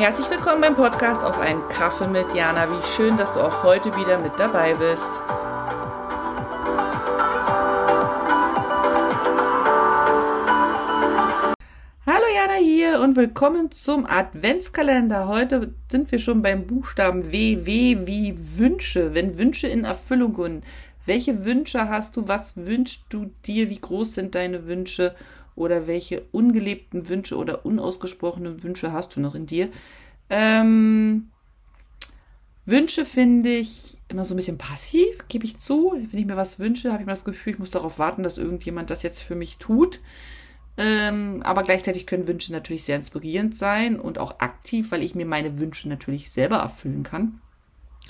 Herzlich willkommen beim Podcast auf einen Kaffee mit Jana. Wie schön, dass du auch heute wieder mit dabei bist. Hallo Jana hier und willkommen zum Adventskalender. Heute sind wir schon beim Buchstaben W, W wie Wünsche, wenn Wünsche in Erfüllung gehen. Welche Wünsche hast du? Was wünschst du dir? Wie groß sind deine Wünsche? Oder welche ungelebten Wünsche oder unausgesprochenen Wünsche hast du noch in dir? Ähm, Wünsche finde ich immer so ein bisschen passiv, gebe ich zu. Wenn ich mir was wünsche, habe ich mir das Gefühl, ich muss darauf warten, dass irgendjemand das jetzt für mich tut. Ähm, aber gleichzeitig können Wünsche natürlich sehr inspirierend sein und auch aktiv, weil ich mir meine Wünsche natürlich selber erfüllen kann.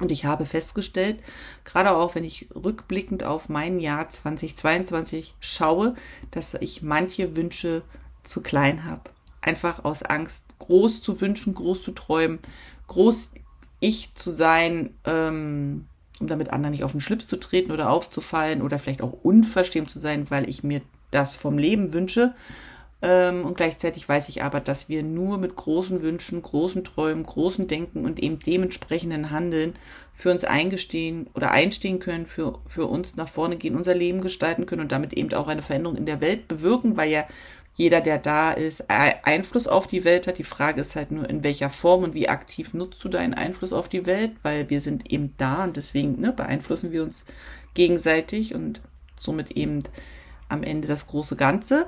Und ich habe festgestellt, gerade auch wenn ich rückblickend auf mein Jahr 2022 schaue, dass ich manche Wünsche zu klein habe. Einfach aus Angst, groß zu wünschen, groß zu träumen, groß ich zu sein, ähm, um damit anderen nicht auf den Schlips zu treten oder aufzufallen oder vielleicht auch unverschämt zu sein, weil ich mir das vom Leben wünsche ähm, und gleichzeitig weiß ich aber, dass wir nur mit großen Wünschen, großen Träumen, großen Denken und eben dementsprechenden Handeln für uns eingestehen oder einstehen können, für, für uns nach vorne gehen, unser Leben gestalten können und damit eben auch eine Veränderung in der Welt bewirken, weil ja jeder, der da ist, Einfluss auf die Welt hat. Die Frage ist halt nur, in welcher Form und wie aktiv nutzt du deinen Einfluss auf die Welt, weil wir sind eben da und deswegen ne, beeinflussen wir uns gegenseitig und somit eben am Ende das große Ganze.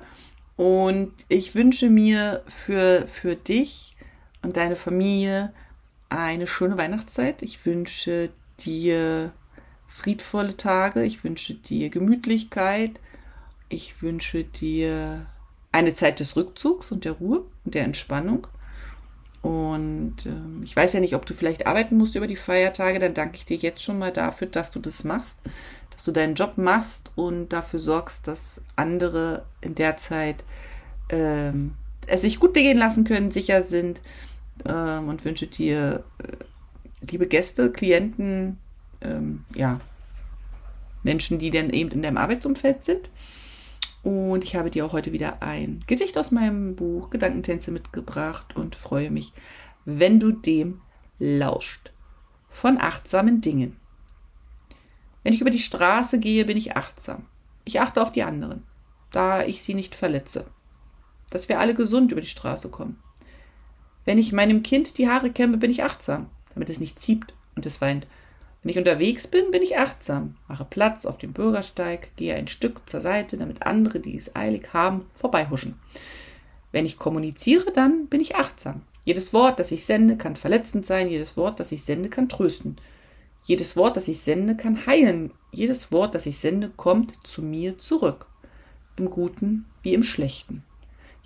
Und ich wünsche mir für, für dich und deine Familie eine schöne Weihnachtszeit. Ich wünsche dir friedvolle Tage. Ich wünsche dir Gemütlichkeit. Ich wünsche dir eine Zeit des Rückzugs und der Ruhe und der Entspannung. Und ähm, ich weiß ja nicht, ob du vielleicht arbeiten musst über die Feiertage, dann danke ich dir jetzt schon mal dafür, dass du das machst, dass du deinen Job machst und dafür sorgst, dass andere in der Zeit ähm, es sich gut gehen lassen können, sicher sind ähm, und wünsche dir, äh, liebe Gäste, Klienten, ähm, ja, Menschen, die dann eben in deinem Arbeitsumfeld sind, und ich habe dir auch heute wieder ein Gedicht aus meinem Buch Gedankentänze mitgebracht und freue mich, wenn du dem lauscht. Von achtsamen Dingen. Wenn ich über die Straße gehe, bin ich achtsam. Ich achte auf die anderen, da ich sie nicht verletze. Dass wir alle gesund über die Straße kommen. Wenn ich meinem Kind die Haare kämme, bin ich achtsam, damit es nicht zieht und es weint. Wenn ich unterwegs bin, bin ich achtsam, mache Platz auf dem Bürgersteig, gehe ein Stück zur Seite, damit andere, die es eilig haben, vorbeihuschen. Wenn ich kommuniziere, dann bin ich achtsam. Jedes Wort, das ich sende, kann verletzend sein, jedes Wort, das ich sende, kann trösten. Jedes Wort, das ich sende, kann heilen. Jedes Wort, das ich sende, kommt zu mir zurück. Im Guten wie im Schlechten.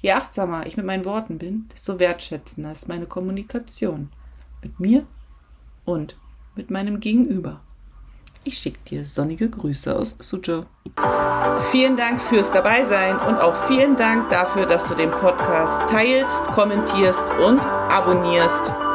Je achtsamer ich mit meinen Worten bin, desto wertschätzender ist meine Kommunikation. Mit mir und mit meinem Gegenüber. Ich schicke dir sonnige Grüße aus Suzhou. Vielen Dank fürs Dabeisein und auch vielen Dank dafür, dass du den Podcast teilst, kommentierst und abonnierst.